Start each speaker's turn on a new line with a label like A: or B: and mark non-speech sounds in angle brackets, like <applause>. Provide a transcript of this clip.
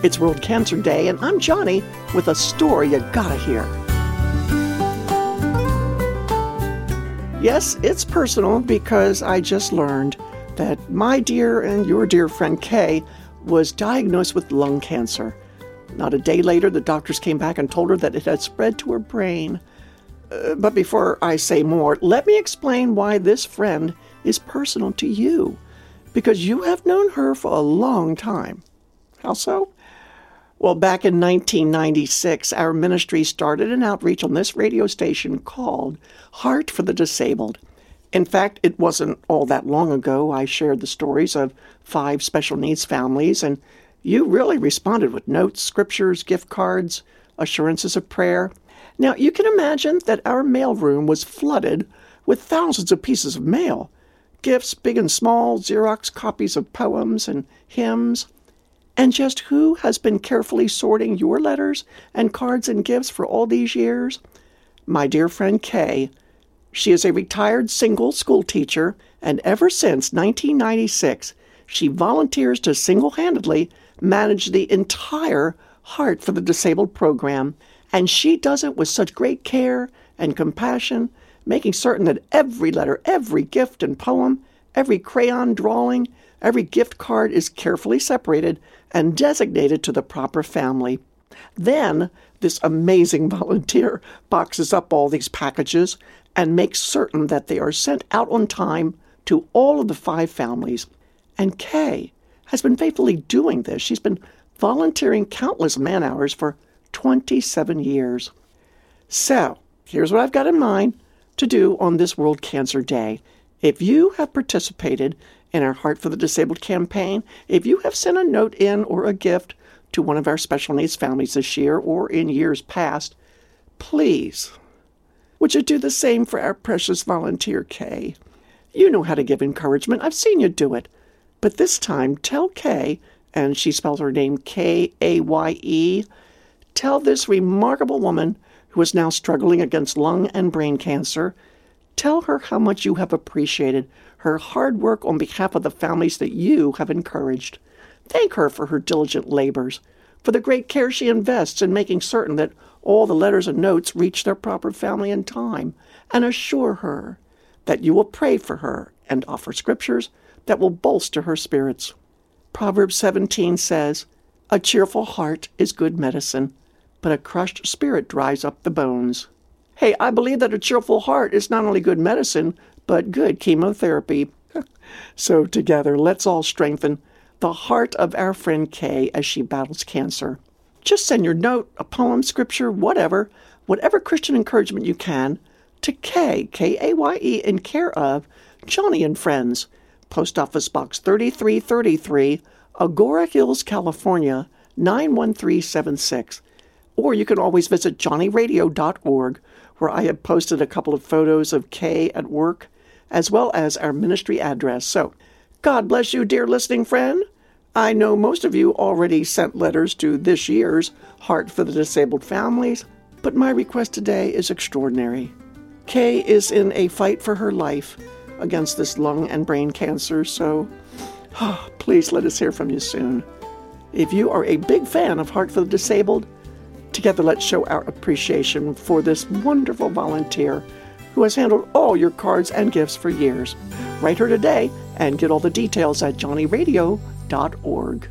A: It's World Cancer Day, and I'm Joni with a story you gotta hear. Yes, it's personal because I just learned that my dear and your dear friend Kaye was diagnosed with lung cancer. Not a day later, the doctors came back and told her that it had spread to her brain. Uh, but before I say more, let me explain why this friend is personal to you. Because you have known her for a long time. How so? Well, back in 1996, our ministry started an outreach on this radio station called Heart for the Disabled. In fact, it wasn't all that long ago I shared the stories of five special needs families, and you really responded with notes, scriptures, gift cards, assurances of prayer. Now, you can imagine that our mailroom was flooded with thousands of pieces of mail gifts, big and small, Xerox copies of poems and hymns and just who has been carefully sorting your letters and cards and gifts for all these years? My dear friend Kaye. She is a retired single school teacher, and ever since 1996, she volunteers to single handedly manage the entire Heart for the Disabled program, and she does it with such great care and compassion, making certain that every letter, every gift and poem, every crayon drawing, every gift card is carefully separated and designated to the proper family. Then, this amazing <laughs> volunteer boxes up all these packages and makes certain that they are sent out on time to all of the five families. And Kaye has been faithfully doing this. She's been volunteering countless man hours for 27 years. So, here's what I've got in mind to do on this World Cancer Day. If you have participated in our Heart for the Disabled campaign. If you have sent a note in or a gift to one of our special needs families this year or in years past, please, would you do the same for our precious volunteer Kaye? You know how to give encouragement. I've seen you do it. But this time, tell Kaye, and she spells her name K A Y E, tell this remarkable woman who is now struggling against lung and brain cancer, tell her how much you have appreciated her hard work on behalf of the families that you have encouraged. Thank her for her diligent labors, for the great care she invests in making certain that all the letters and notes reach their proper family in time, and assure her that you will pray for her and offer scriptures that will bolster her spirits. Proverbs 17 says, A cheerful heart is good medicine, but a crushed spirit dries up the bones. Hey, I believe that a cheerful heart is not only good medicine, but good chemotherapy. <laughs> so, together, let's all strengthen the heart of our friend Kaye as she battles cancer. Just send your note, a poem, scripture, whatever, whatever Christian encouragement you can, to Kaye K, A Y E, in care of Joni and Friends, Post Office Box 3333, Agoura Hills, California 91376. Or you can always visit joniradio.org, where I have posted a couple of photos of Kaye at work as well as our ministry address. So, God bless you, dear listening friend. I know most of you already sent letters to this year's Heart for the Disabled Families, but my request today is extraordinary. Kaye is in a fight for her life against this lung and brain cancer, so oh, <sighs> please let us hear from you soon. If you are a big fan of Heart for the Disabled, together let's show our appreciation for this wonderful volunteer who has handled all your cards and gifts for years. Write her today and get all the details at joniradio.org.